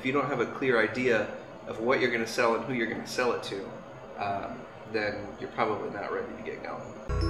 if you don't have a clear idea of what you're going to sell and who you're going to sell it to, um, then you're probably not ready to get going.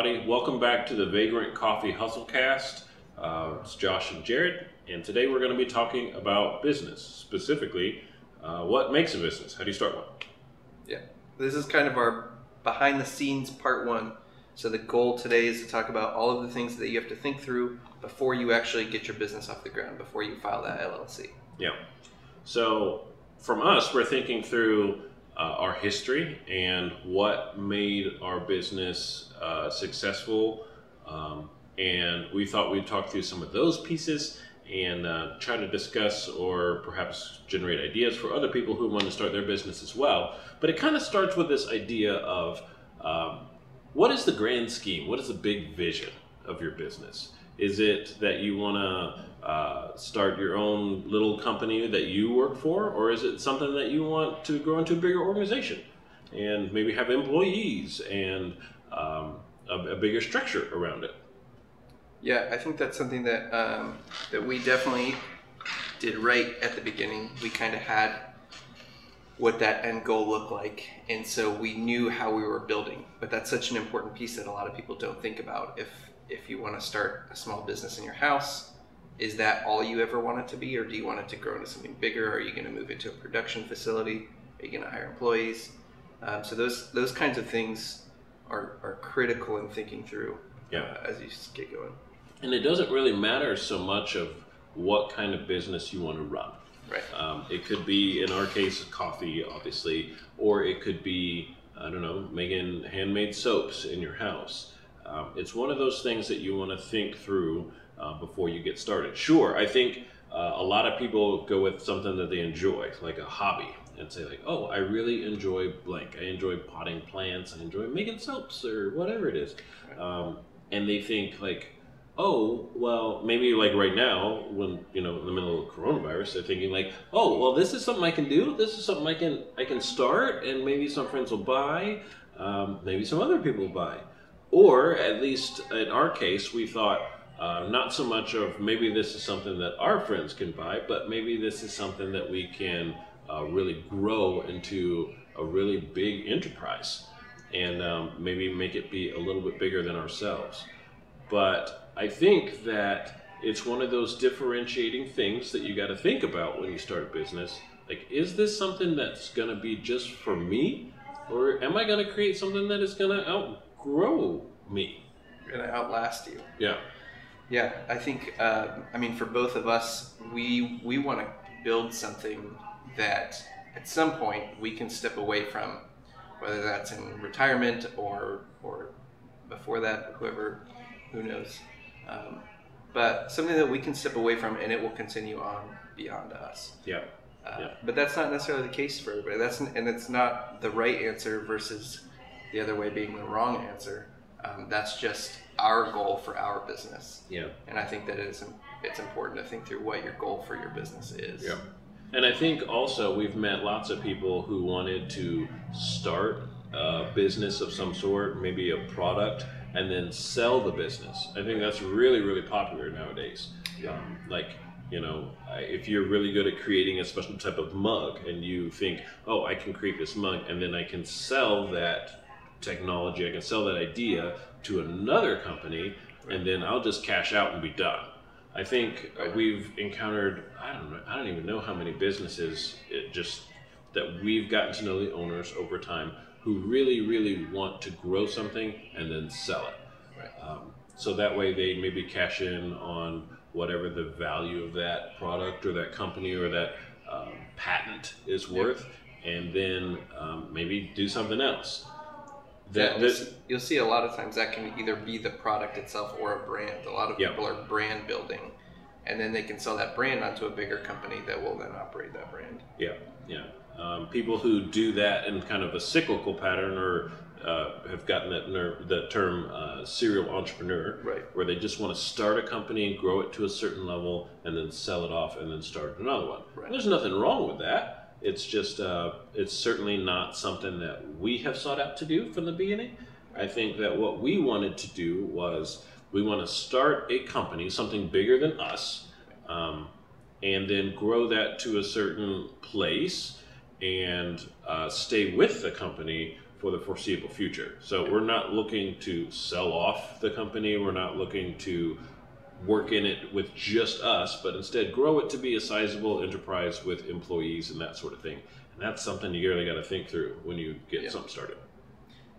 Everybody, welcome back to the Vagrant Coffee Hustlecast. Uh, it's Josh and Jared, and today we're going to be talking about business, specifically uh, what makes a business. How do you start one? Yeah. This is kind of our behind the scenes part one. So the goal today is to talk about all of the things that you have to think through before you actually get your business off the ground, before you file that LLC. Yeah. So from us, we're thinking through uh, our history and what made our business uh, successful. Um, and we thought we'd talk through some of those pieces and uh, try to discuss or perhaps generate ideas for other people who want to start their business as well. But it kind of starts with this idea of um, what is the grand scheme? What is the big vision of your business? Is it that you want to uh, start your own little company that you work for, or is it something that you want to grow into a bigger organization and maybe have employees and um, a, a bigger structure around it? Yeah, I think that's something that um, that we definitely did right at the beginning. We kind of had what that end goal looked like, and so we knew how we were building. But that's such an important piece that a lot of people don't think about. If if you want to start a small business in your house, is that all you ever want it to be, or do you want it to grow into something bigger? Are you going to move into a production facility? Are you going to hire employees? Um, so those those kinds of things are, are critical in thinking through Yeah. uh, as you get going. And it doesn't really matter so much of what kind of business you want to run. Right. Um, it could be, in our case, coffee, obviously, or it could be, I don't know, making handmade soaps in your house. Um, it's one of those things that you want to think through uh, before you get started. Sure, I think uh, a lot of people go with something that they enjoy, like a hobby, and say like, "Oh, I really enjoy blank. I enjoy potting plants. I enjoy making soaps or whatever it is," um, and they think like, oh well maybe like right now when you know in the middle of coronavirus they're thinking like oh well this is something i can do this is something i can i can start and maybe some friends will buy um, maybe some other people will buy or at least in our case we thought uh, not so much of maybe this is something that our friends can buy but maybe this is something that we can uh, really grow into a really big enterprise and um, maybe make it be a little bit bigger than ourselves but I think that it's one of those differentiating things that you got to think about when you start a business. Like, is this something that's going to be just for me, or am I going to create something that is going to outgrow me? Going to outlast you. Yeah, Yeah, I think. Um, I mean, for both of us, we we want to build something that at some point we can step away from, whether that's in retirement or or before that, whoever, who knows. Um, but something that we can step away from and it will continue on beyond us. yeah, Uh, Yeah. But that's not necessarily the case for everybody. That's and it's not the right answer versus the other way being the wrong answer. Um, that's just our goal for our business, yeah. and I think that it is it's important to think through what your goal for your business is. Yeah. And I think also we've met lots of people who wanted to start a business of some sort, maybe a product, and then sell the business. I think that's really, really popular nowadays. Um, like, you know, if you're really good at creating a special type of mug and you think, oh, I can create this mug and then I can sell that technology, I can sell that idea to another company, and then I'll just cash out and be done. I think we've encountered I don't know I don't even know how many businesses it just that we've gotten to know the owners over time who really really want to grow something and then sell it. Right. Um, so that way they maybe cash in on whatever the value of that product or that company or that um, patent is Yep. worth, and then um, maybe do something else. That, you'll, see, you'll see a lot of times that can either be the product itself or a brand. A lot of Yeah. people are brand building, and then they can sell that brand onto a bigger company that will then operate that brand. Yeah, yeah. Um, people who do that in kind of a cyclical pattern or uh, have gotten that ner- that term uh, serial entrepreneur, Right. where they just want to start a company, and grow it to a certain level, and then sell it off, and then start another one. Right. There's nothing wrong with that. It's just uh, it's certainly not something that we have sought out to do from the beginning. I think that what we wanted to do was we want to start a company, something bigger than us, um, and then grow that to a certain place and uh, stay with the company for the foreseeable future. So we're not looking to sell off the company. We're not looking to work in it with just us, but instead grow it to be a sizable enterprise with employees and that sort of thing. And that's something you really got to think through when you get Yeah. something started.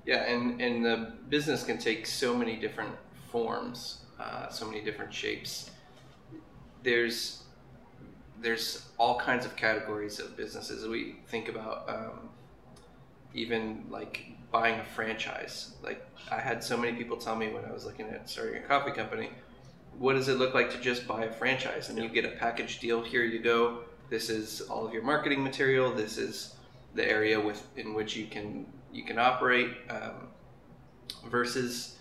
Yeah, and, and the business can take so many different forms, uh, so many different shapes. There's there's all kinds of categories of businesses. We think about um, even like buying a franchise. Like I had so many people tell me when I was looking at starting a coffee company, what does it look like to just buy a franchise? And you get a package deal. Here you go. This is all of your marketing material. This is the area with in which you can you can operate um, versus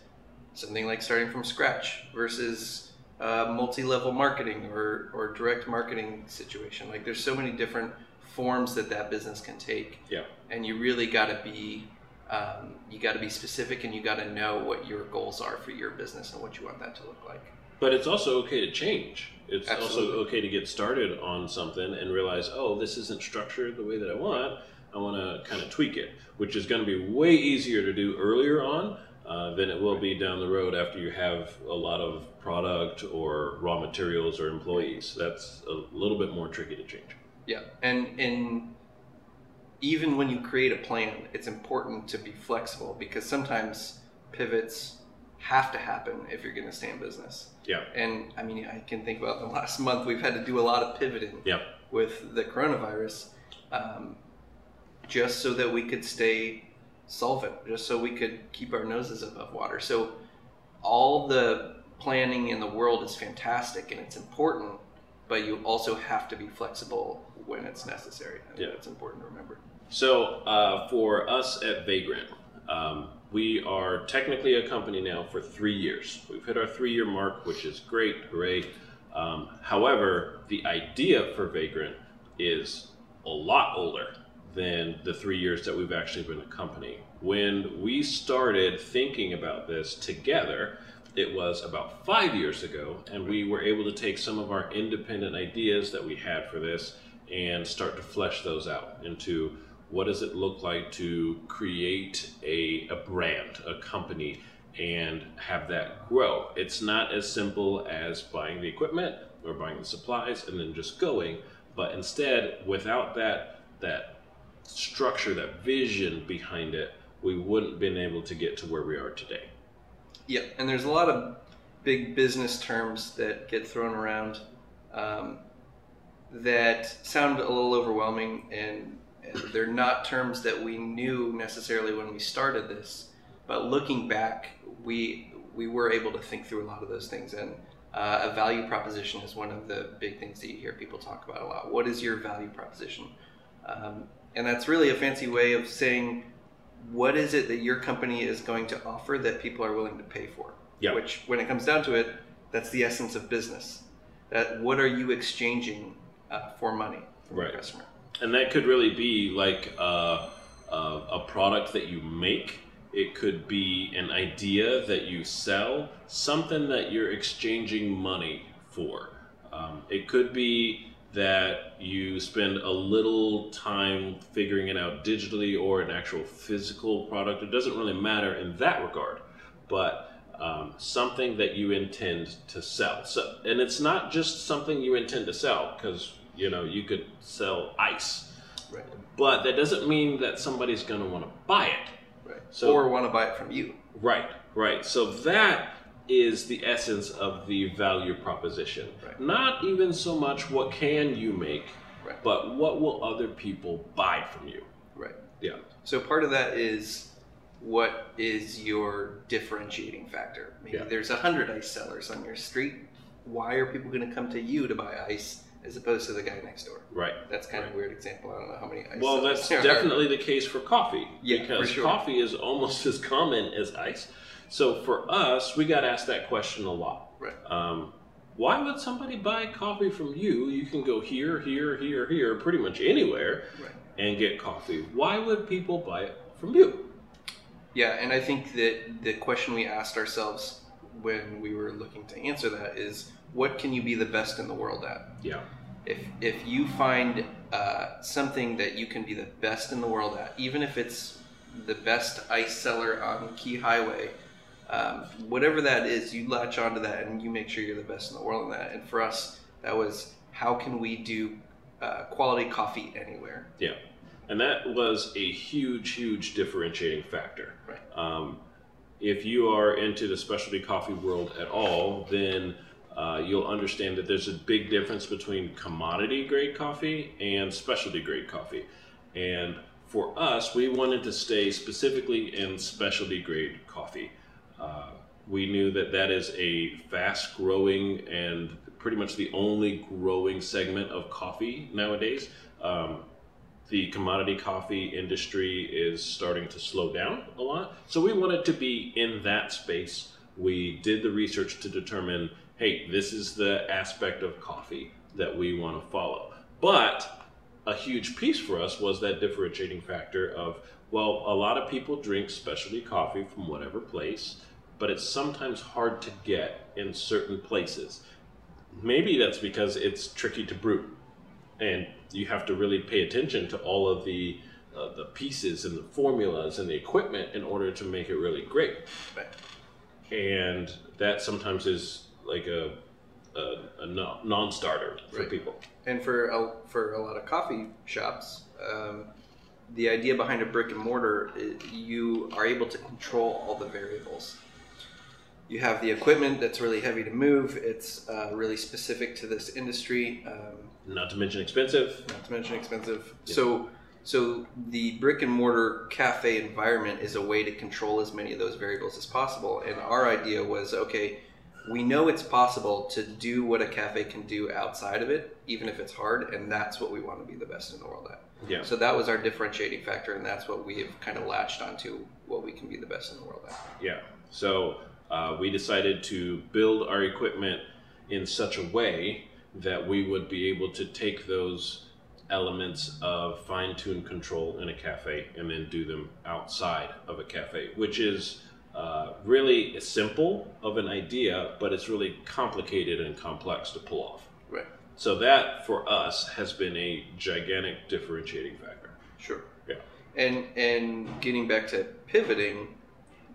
something like starting from scratch versus uh, multi-level marketing or, or direct marketing situation like there's so many different forms that that business can take Yeah. and you really got to be um, you got to be specific and you got to know what your goals are for your business and what you want that to look like But it's also okay to change. It's also okay to get started on something and realize, oh, this isn't structured the way that I want. I want to kind of tweak it, which is going to be way easier to do earlier on uh, than it will be down the road after you have a lot of product or raw materials or employees. That's a little bit more tricky to change. Yeah, and and even when you create a plan, it's important to be flexible because sometimes pivots have to happen if you're going to stay in business. Yeah. And I mean, I can think about the last month we've had to do a lot of pivoting Yep. with the coronavirus, um, just so that we could stay solvent, just so we could keep our noses above water. So all the planning in the world is fantastic and it's important, but you also have to be flexible when it's necessary. I Yeah. that's important to remember. So uh, for us at Vagrant, um, we are technically a company now for three years. We've hit our three-year mark, which is great, hooray! Um, however, the idea for Vagrant is a lot older than the three years that we've actually been a company. When we started thinking about this together, it was about five years ago, and we were able to take some of our independent ideas that we had for this and start to flesh those out into what does it look like to create a, a brand, a company, and have that grow. It's not as simple as buying the equipment or buying the supplies and then just going, but instead, without that that structure, that vision behind it, we wouldn't been able to get to where we are today. Yeah, and there's a lot of big business terms that get thrown around um, that sound a little overwhelming, and they're not terms that we knew necessarily when we started this. But looking back, we we were able to think through a lot of those things, and uh, a value proposition is one of the big things that you hear people talk about a lot. What is your value proposition? Um, and that's really a fancy way of saying what is it that your company is going to offer that people are willing to pay for? Yeah. Which, when it comes down to it, that's the essence of business. That what are you exchanging uh, for money from Right. your customer? And that could really be like uh, uh, a product that you make. It could be an idea that you sell, something that you're exchanging money for. Um, it could be that you spend a little time figuring it out digitally or an actual physical product. It doesn't really matter in that regard, but um, something that you intend to sell. So, and it's not just something you intend to sell because you know you could sell ice, Right. but that doesn't mean that somebody's going to want to buy it. Right. So- or want to buy it from you. Right, right. So that is the essence of the value proposition. Right. Not even so much what can you make, Right. but what will other people buy from you. Right. Yeah. So part of that is what is your differentiating factor? Maybe Yeah. there's a hundred ice sellers on your street. Why are people going to come to you to buy ice as opposed to the guy next door. Right. That's kind of a weird example. I don't know how many ice. Well, that's definitely the case for coffee. Yeah, because for sure. coffee is almost as common as ice. So for us, we got asked that question a lot. Right. Um, why would somebody buy coffee from you? You can go here, here, here, here, pretty much anywhere Right. and get coffee. Why would people buy it from you? Yeah, and I think that the question we asked ourselves when we were looking to answer that is, what can you be the best in the world at? Yeah. If if you find uh, something that you can be the best in the world at, even if it's the best ice seller on Key Highway, um, whatever that is, you latch onto that and you make sure you're the best in the world in that. And for us, that was how can we do uh, quality coffee anywhere? Yeah. And that was a huge, huge differentiating factor. Right. Um, if you are into the specialty coffee world at all, then uh, you'll understand that there's a big difference between commodity grade coffee and specialty grade coffee. And for us, we wanted to stay specifically in specialty grade coffee. Uh, we knew that that is a fast growing and pretty much the only growing segment of coffee nowadays. Um, the commodity coffee industry is starting to slow down a lot. So we wanted to be in that space. We did the research to determine hey, this is the aspect of coffee that we want to follow. But a huge piece for us was that differentiating factor of well, a lot of people drink specialty coffee from whatever place, but it's sometimes hard to get in certain places. Maybe that's because it's tricky to brew and you have to really pay attention to all of the uh, the pieces and the formulas and the equipment in order to make it really great. And that sometimes is like a a, a non-starter for Right. people. And for a, for a lot of coffee shops, um, the idea behind a brick and mortar, you are able to control all the variables. You have the equipment that's really heavy to move. It's uh, really specific to this industry, um, Not to mention expensive. not to mention expensive. Yeah. So, so the brick and mortar cafe environment is a way to control as many of those variables as possible. And our idea was, okay, we know it's possible to do what a cafe can do outside of it, even if it's hard, and that's what we want to be the best in the world at. Yeah. So that was our differentiating factor, and that's what we have kind of latched onto what we can be the best in the world at. Yeah. So uh, we decided to build our equipment in such a way that we would be able to take those elements of fine-tuned control in a cafe and then do them outside of a cafe, which is uh, really simple of an idea, but it's really complicated and complex to pull off. Right. So that for us has been a gigantic differentiating factor. Sure. Yeah. And and getting back to pivoting,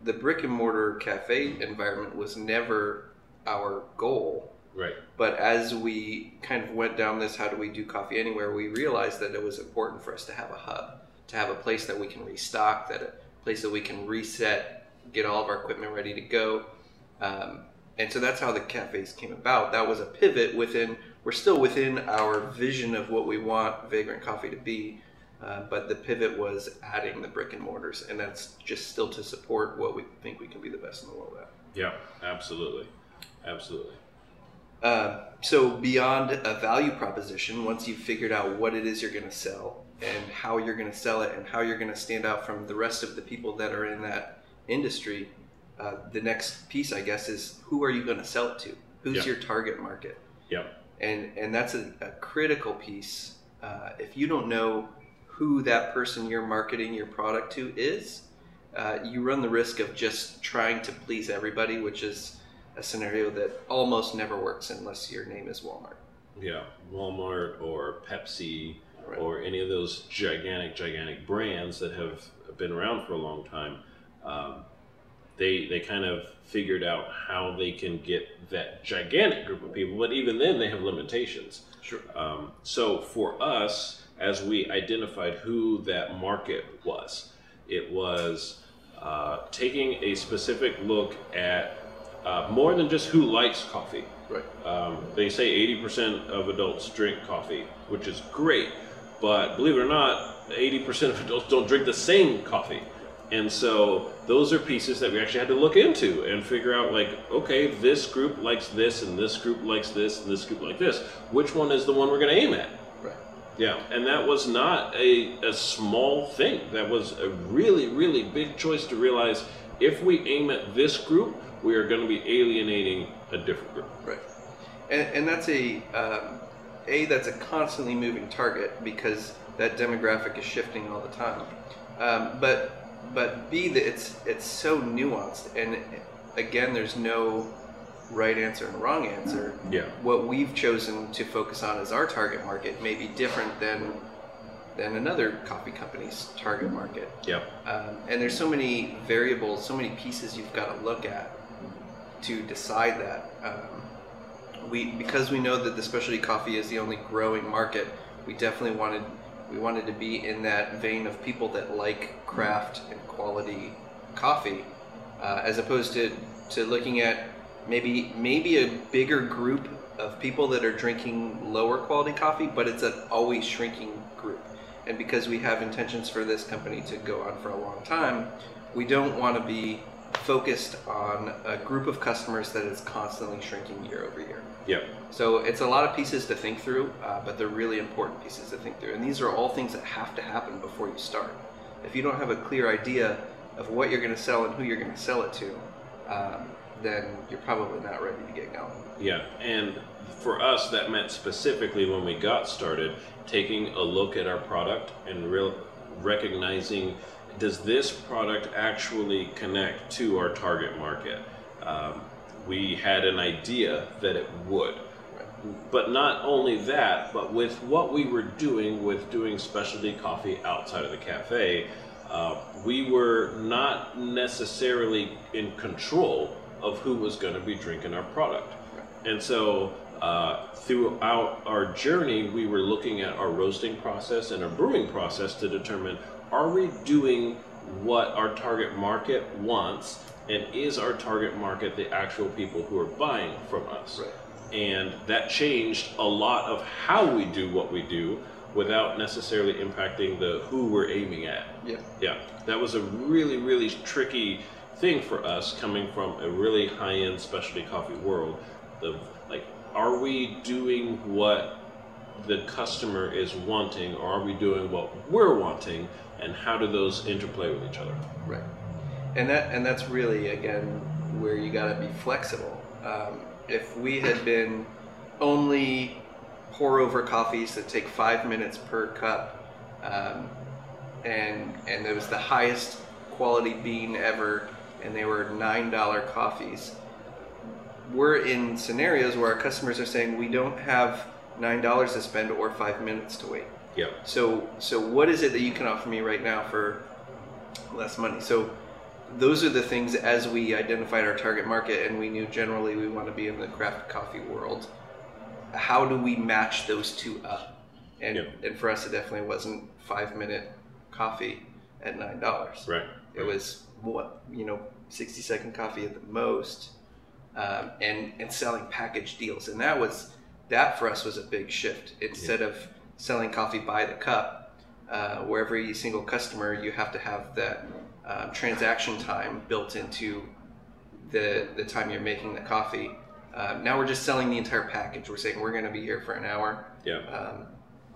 the brick and mortar cafe environment was never our goal. Right. But as we kind of went down this, how do we do coffee anywhere? We realized that it was important for us to have a hub, to have a place that we can restock, that a place that we can reset, get all of our equipment ready to go. Um, and so that's how the cafes came about. That was a pivot within. We're still within our vision of what we want Vagrant Coffee to be, uh, but the pivot was adding the brick and mortars, and that's just still to support what we think we can be the best in the world at. Yeah. Absolutely. Absolutely. Uh, so beyond a value proposition, once you've figured out what it is you're going to sell and how you're going to sell it and how you're going to stand out from the rest of the people that are in that industry, uh, the next piece, I guess, is who are you going to sell it to? Who's your target market? Yeah. And and that's a, a critical piece. Uh, if you don't know who that person you're marketing your product to is, uh, you run the risk of just trying to please everybody, which is a scenario that almost never works unless your name is Walmart. Yeah, Walmart or Pepsi Right. or any of those gigantic, gigantic brands that have been around for a long time. Um, they they kind of figured out how they can get that gigantic group of people, but even then they have limitations. Sure. Um, so for us, as we identified who that market was, it was uh, taking a specific look at uh, more than just who likes coffee. Right. Um, they say 80% of adults drink coffee, which is great, but believe it or not, 80% of adults don't drink the same coffee. And so those are pieces that we actually had to look into and figure out like, okay, this group likes this and this group likes this and this group like this. Which one is the one we're going to aim at? Right. Yeah, and that was not a, a small thing. That was a really, really big choice to realize if we aim at this group, we are going to be alienating a different group. Right. And, and that's a um, a that's a constantly moving target because that demographic is shifting all the time. Um, but but b that it's it's so nuanced and again there's no right answer and wrong answer. Yeah. What we've chosen to focus on as our target market may be different than than another coffee company's target market. Yeah. Um, and there's so many variables, so many pieces you've got to look at to decide that. Um, we because we know that the specialty coffee is the only growing market. We definitely wanted we wanted to be in that vein of people that like craft and quality coffee, uh, as opposed to to looking at maybe maybe a bigger group of people that are drinking lower quality coffee, but it's an always shrinking group. And because we have intentions for this company to go on for a long time, we don't want to be focused on a group of customers that is constantly shrinking year over year. Yeah. So it's a lot of pieces to think through, uh, but they're really important pieces to think through. And these are all things that have to happen before you start. If you don't have a clear idea of what you're going to sell and who you're going to sell it to, um, then you're probably not ready to get going. Yeah, and for us, that meant specifically when we got started, taking a look at our product and real recognizing does this product actually connect to our target market? Um, we had an idea that it would. But not only that, but with what we were doing with doing specialty coffee outside of the cafe, uh, we were not necessarily in control of who was going to be drinking our product. And so uh, throughout our journey, we were looking at our roasting process and our brewing process to determine are we doing what our target market wants and is our target market the actual people who are buying from us? Right. And that changed a lot of how we do what we do without necessarily impacting the who we're aiming at. Yeah. Yeah, that was a really, really tricky thing for us coming from a really high-end specialty coffee world. Of like, are we doing what the customer is wanting, or are we doing what we're wanting, and how do those interplay with each other? Right. And that and that's really again where you got to be flexible. Um, if we had been only pour over coffees that take five minutes per cup, um, and and it was the highest quality bean ever, and they were nine dollar coffees. We're in scenarios where our customers are saying we don't have nine dollars to spend or five minutes to wait. Yeah. So so what is it that you can offer me right now for less money? So those are the things as we identified our target market and we knew generally we want to be in the craft coffee world. How do we match those two up? And Yeah. and for us it definitely wasn't five minute coffee at nine dollars. Right. It was what you know, sixty second coffee at the most, um, and and selling package deals, and that was that for us was a big shift. Instead of selling coffee by the cup, uh, where every single customer you have to have that um, transaction time built into the the time you're making the coffee. Um, now we're just selling the entire package. We're saying we're going to be here for an hour. Yeah. Um,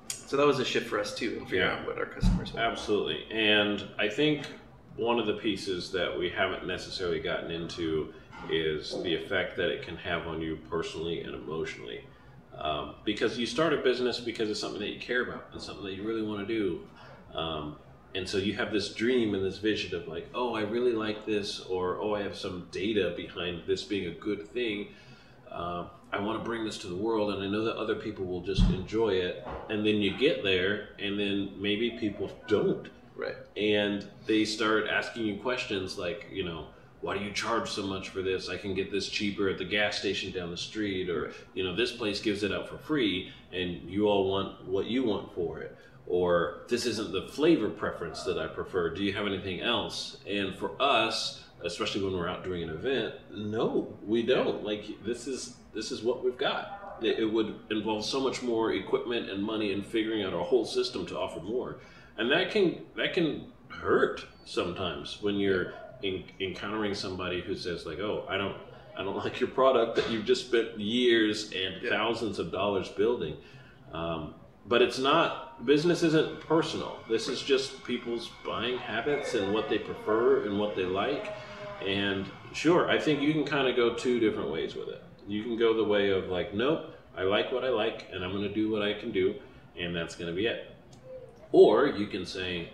so that was a shift for us too, in figuring Yeah. out what our customers want. Absolutely. And I think one of the pieces that we haven't necessarily gotten into is the effect that it can have on you personally and emotionally. Um, because you start a business because it's something that you care about and something that you really want to do. Um, and so you have this dream and this vision of like, oh, I really like this, or oh, I have some data behind this being a good thing. Uh, I want to bring this to the world, and I know that other people will just enjoy it. And then you get there, and then maybe people don't Right. and they start asking you questions like, you know, why do you charge so much for this? I can get this cheaper at the gas station down the street, or you know, this place gives it out for free, and you all want what you want for it, or this isn't the flavor preference that I prefer. Do you have anything else? And for us, especially when we're out doing an event, no, we don't. Like this is this is what we've got. It, it would involve so much more equipment and money and figuring out our whole system to offer more and that can that can hurt sometimes when you're in, encountering somebody who says like, "Oh, I don't, I don't like your product that you've just spent years and Yeah. thousands of dollars building." Um, but it's not business isn't personal. This is just people's buying habits and what they prefer and what they like. And sure, I think you can kind of go two different ways with it. You can go the way of like, nope, I like what I like, and I'm going to do what I can do, and that's going to be it. Or you can say,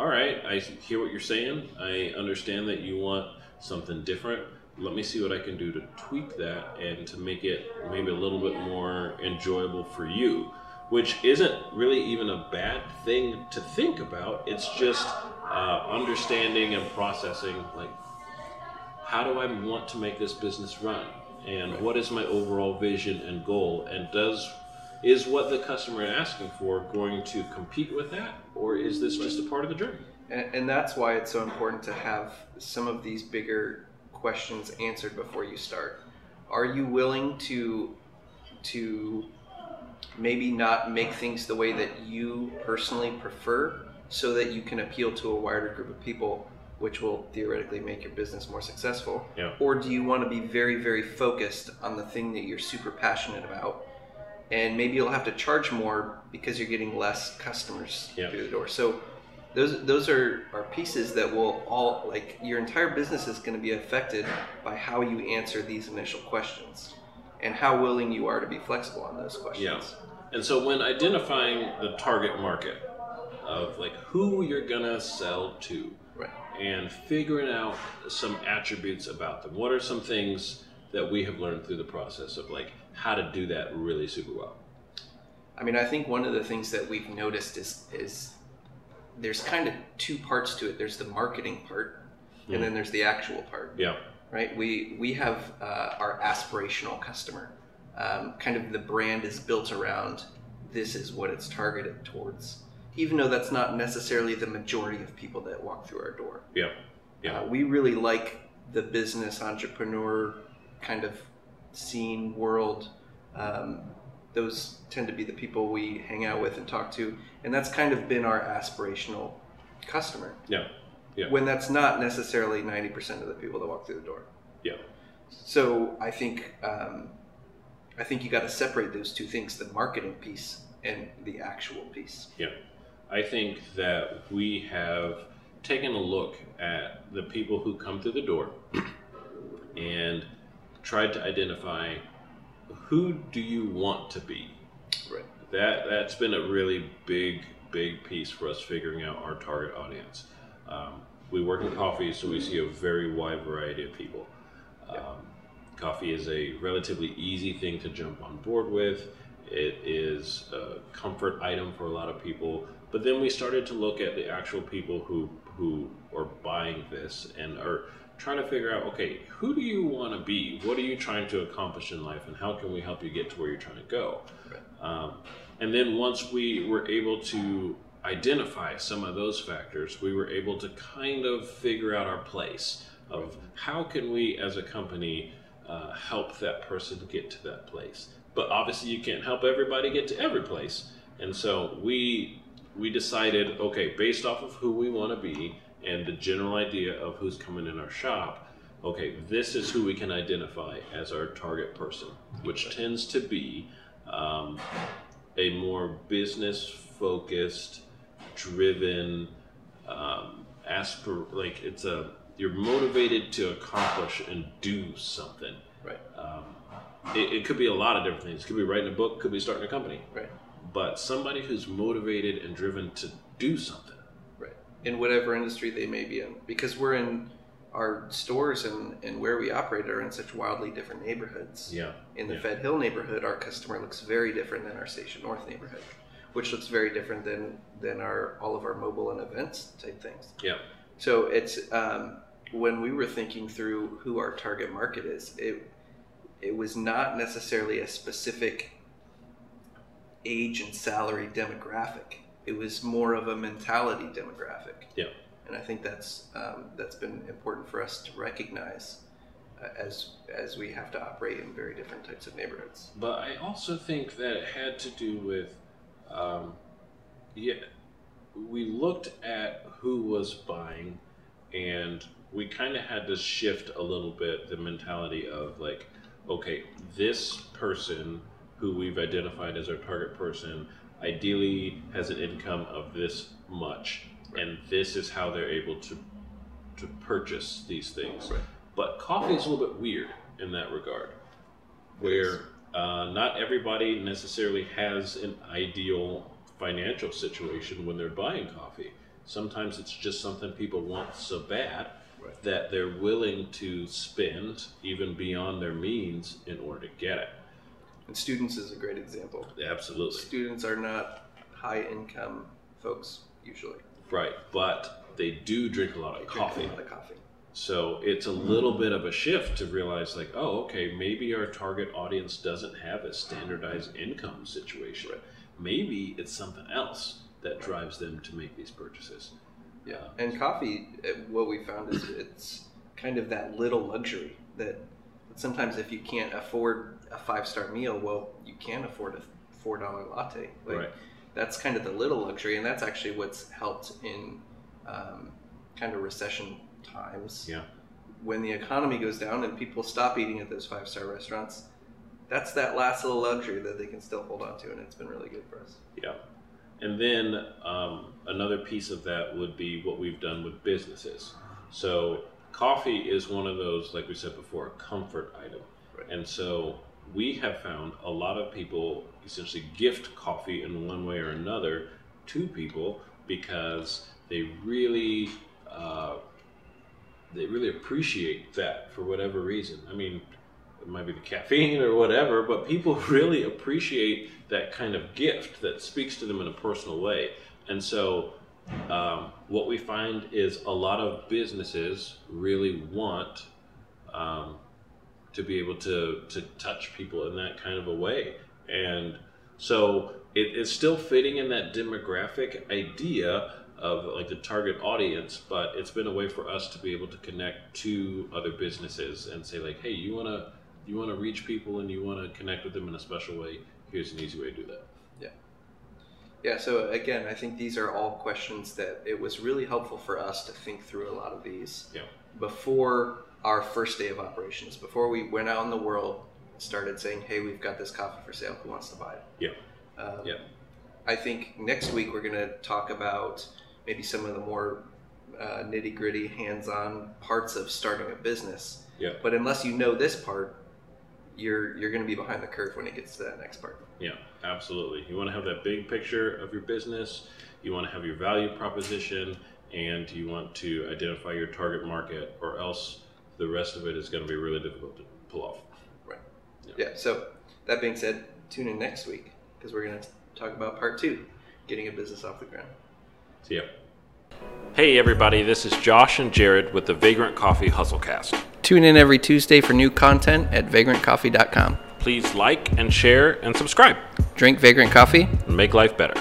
all right, I hear what you're saying. I understand that you want something different. Let me see what I can do to tweak that and to make it maybe a little bit more enjoyable for you, which isn't really even a bad thing to think about. It's just uh, understanding and processing like, how do I want to make this business run? And what is my overall vision and goal? And does is what the customer is asking for going to compete with that, or is this just a part of the journey? And, and that's why it's so important to have some of these bigger questions answered before you start. Are you willing to to maybe not make things the way that you personally prefer so that you can appeal to a wider group of people which will theoretically make your business more successful Yeah. or do you want to be very very focused on the thing that you're super passionate about and maybe you'll have to charge more because you're getting less customers Yeah. through the door so those those are, are pieces that will all like your entire business is going to be affected by how you answer these initial questions and how willing you are to be flexible on those questions Yeah. And so when identifying the target market of like who you're gonna sell to right and figuring out some attributes about them, what are some things that we have learned through the process of like how to do that really super well? I mean, I think one of the things that we've noticed is is there's kind of two parts to it. There's the marketing part, Mhm. and then there's the actual part. Yeah. Right? We we have uh, our aspirational customer. Um, kind of the brand is built around this is what it's targeted towards, even though that's not necessarily the majority of people that walk through our door. Yeah. Yeah. Uh, we really like the business entrepreneur kind of scene world. Um, those tend to be the people we hang out with and talk to, and that's kind of been our aspirational customer. Yeah. Yeah. When that's not necessarily ninety percent of the people that walk through the door. Yeah. So I think um, I think you got to separate those two things: the marketing piece and the actual piece. Yeah. I think that we have taken a look at the people who come through the door and tried to identify who do you want to be. Right. That that's been a really big big piece for us figuring out our target audience. Um, we work in coffee, so we see a very wide variety of people. Um, coffee is a relatively easy thing to jump on board with. It is a comfort item for a lot of people. But then we started to look at the actual people who who are buying this and are trying to figure out, okay, who do you want to be? What are you trying to accomplish in life, and how can we help you get to where you're trying to go? Right. Um, and then once we were able to identify some of those factors, we were able to kind of figure out our place of how can we as a company uh, help that person get to that place. But obviously, you can't help everybody get to every place, and so we we decided, okay, based off of who we want to be and the general idea of who's coming in our shop, okay, this is who we can identify as our target person, which tends to be um, a more business focused, driven, um, aspir like it's a you're motivated to accomplish and do something. Right. Um, it, it could be a lot of different things. It could be writing a book. Could be starting a company. Right. But somebody who's motivated and driven to do something. In whatever industry they may be in. Because we're in our stores and, and where we operate are in such wildly different neighborhoods. Yeah. In the Yeah. Fed Hill neighborhood, our customer looks very different than our Station North neighborhood, which looks very different than, than our all of our mobile and events type things. Yeah. So it's um, when we were thinking through who our target market is, it it was not necessarily a specific age and salary demographic. It was more of a mentality demographic. Yeah. And I think that's um, that's been important for us to recognize uh, as as we have to operate in very different types of neighborhoods. But I also think that it had to do with, um, yeah, we looked at who was buying, and we kind of had to shift a little bit the mentality of like, okay, this person who we've identified as our target person ideally has an income of this much, and this is how they're able to to purchase these things. Right. But coffee is a little bit weird in that regard, where uh, not everybody necessarily has an ideal financial situation when they're buying coffee. Sometimes it's just something people want so bad Right. that they're willing to spend even beyond their means in order to get it. And students is a great example. Absolutely. Students are not high income folks usually. Right. But they do drink a lot of coffee. A lot of coffee. So it's a little bit of a shift to realize, like, oh, okay, maybe our target audience doesn't have a standardized income situation. Right. Maybe it's something else that drives them to make these purchases. Yeah, and coffee. uh, What we found is it's kind of that little luxury that sometimes if you can't afford a five star meal, well, you can afford a four dollar latte. Like, Right. That's kind of the little luxury, and that's actually what's helped in um, kind of recession times. Yeah. When the economy goes down and people stop eating at those five star restaurants, that's that last little luxury that they can still hold on to, and it's been really good for us. Yeah. And then um, another piece of that would be what we've done with businesses. So coffee is one of those, like we said before, a comfort item. Right. And so we have found a lot of people essentially gift coffee in one way or another to people because they really uh, they really appreciate that for whatever reason. I mean, it might be the caffeine or whatever, but people really appreciate that kind of gift that speaks to them in a personal way. And so, um, what we find is a lot of businesses really want um, to be able to to touch people in that kind of a way, and so it, it's still fitting in that demographic idea of like the target audience, but it's been a way for us to be able to connect to other businesses and say like, hey, you wanna you wanna reach people and you wanna connect with them in a special way. Here's an easy way to do that. Yeah, so again, I think these are all questions that it was really helpful for us to think through a lot of these Yeah. before our first day of operations, before we went out in the world, started saying, hey, we've got this coffee for sale, who wants to buy it? Yeah. Um, Yeah. I think next week we're going to talk about maybe some of the more uh, nitty gritty, hands on parts of starting a business. Yeah. But unless you know this part, you're you're going to be behind the curve when it gets to that next part. Yeah, absolutely. You want to have that big picture of your business, you want to have your value proposition, and you want to identify your target market, or else the rest of it is going to be really difficult to pull off. Right. Yeah. So that being said, tune in next week because we're going to talk about part two, getting a business off the ground. See ya. Hey everybody, this is Josh and Jared with the Vagrant Coffee Hustlecast. Tune in every Tuesday for new content at vagrantcoffee.com. Please like and share and subscribe Drink Vagrant Coffee. and make life better.